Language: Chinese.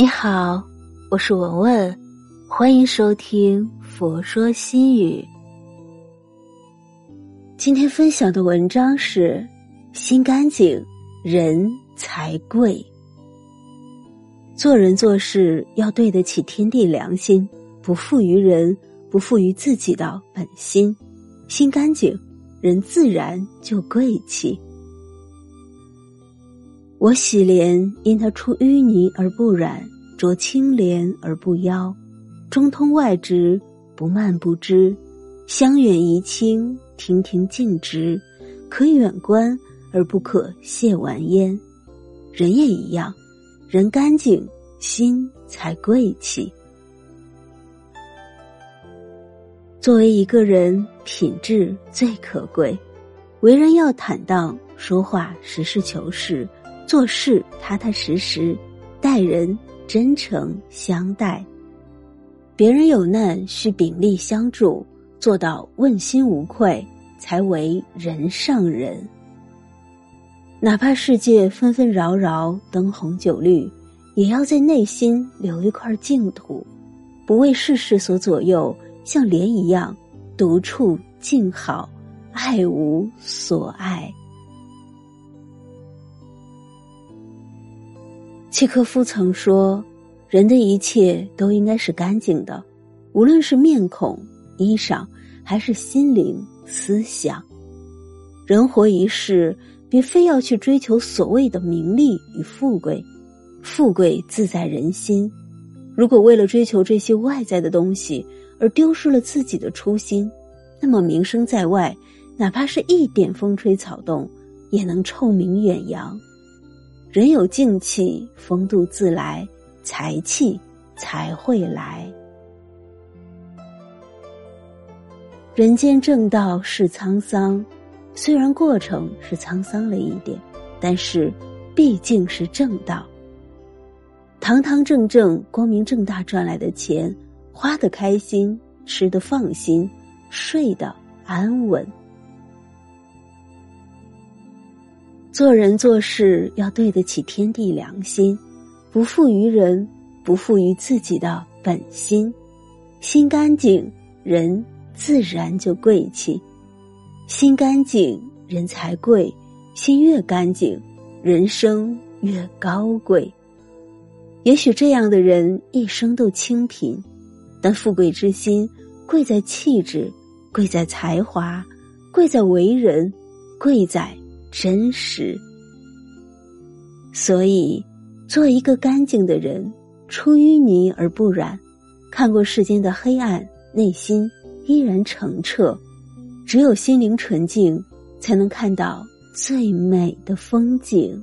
你好，我是文文，欢迎收听《佛说心语》。今天分享的文章是：心干净，人才贵。做人做事要对得起天地良心，不负于人，不负于自己的本心。心干净，人自然就贵气。我洗莲，因它出淤泥而不染，濯清涟而不妖，中通外直，不蔓不枝，香远怡清，亭亭净植，可远观而不可亵玩焉。人也一样，人干净，心才贵气。作为一个人，品质最可贵，为人要坦荡，说话实事求是。做事踏踏实实，待人真诚相待。别人有难需鼎力相助，做到问心无愧，才为人上人。哪怕世界纷纷扰扰，灯红酒绿，也要在内心留一块净土，不为世事所左右，像莲一样独处静好，爱无所爱。契诃夫曾说：“人的一切都应该是干净的，无论是面孔、衣裳，还是心灵、思想。人活一世，别非要去追求所谓的名利与富贵，富贵自在人心。如果为了追求这些外在的东西而丢失了自己的初心，那么名声在外，哪怕是一点风吹草动，也能臭名远扬。”人有静气，风度自来，财气才会来。人间正道是沧桑，虽然过程是沧桑了一点，但是毕竟是正道。堂堂正正、光明正大赚来的钱，花的开心，吃的放心，睡的安稳。做人做事要对得起天地良心，不负于人，不负于自己的本心。心干净，人自然就贵气。心干净，人才贵。心越干净，人生越高贵。也许这样的人一生都清贫，但富贵之心贵在气质，贵在才华，贵在为人，贵在。真实，所以做一个干净的人，出淤泥而不染，看过世间的黑暗，内心依然澄澈。只有心灵纯净，才能看到最美的风景。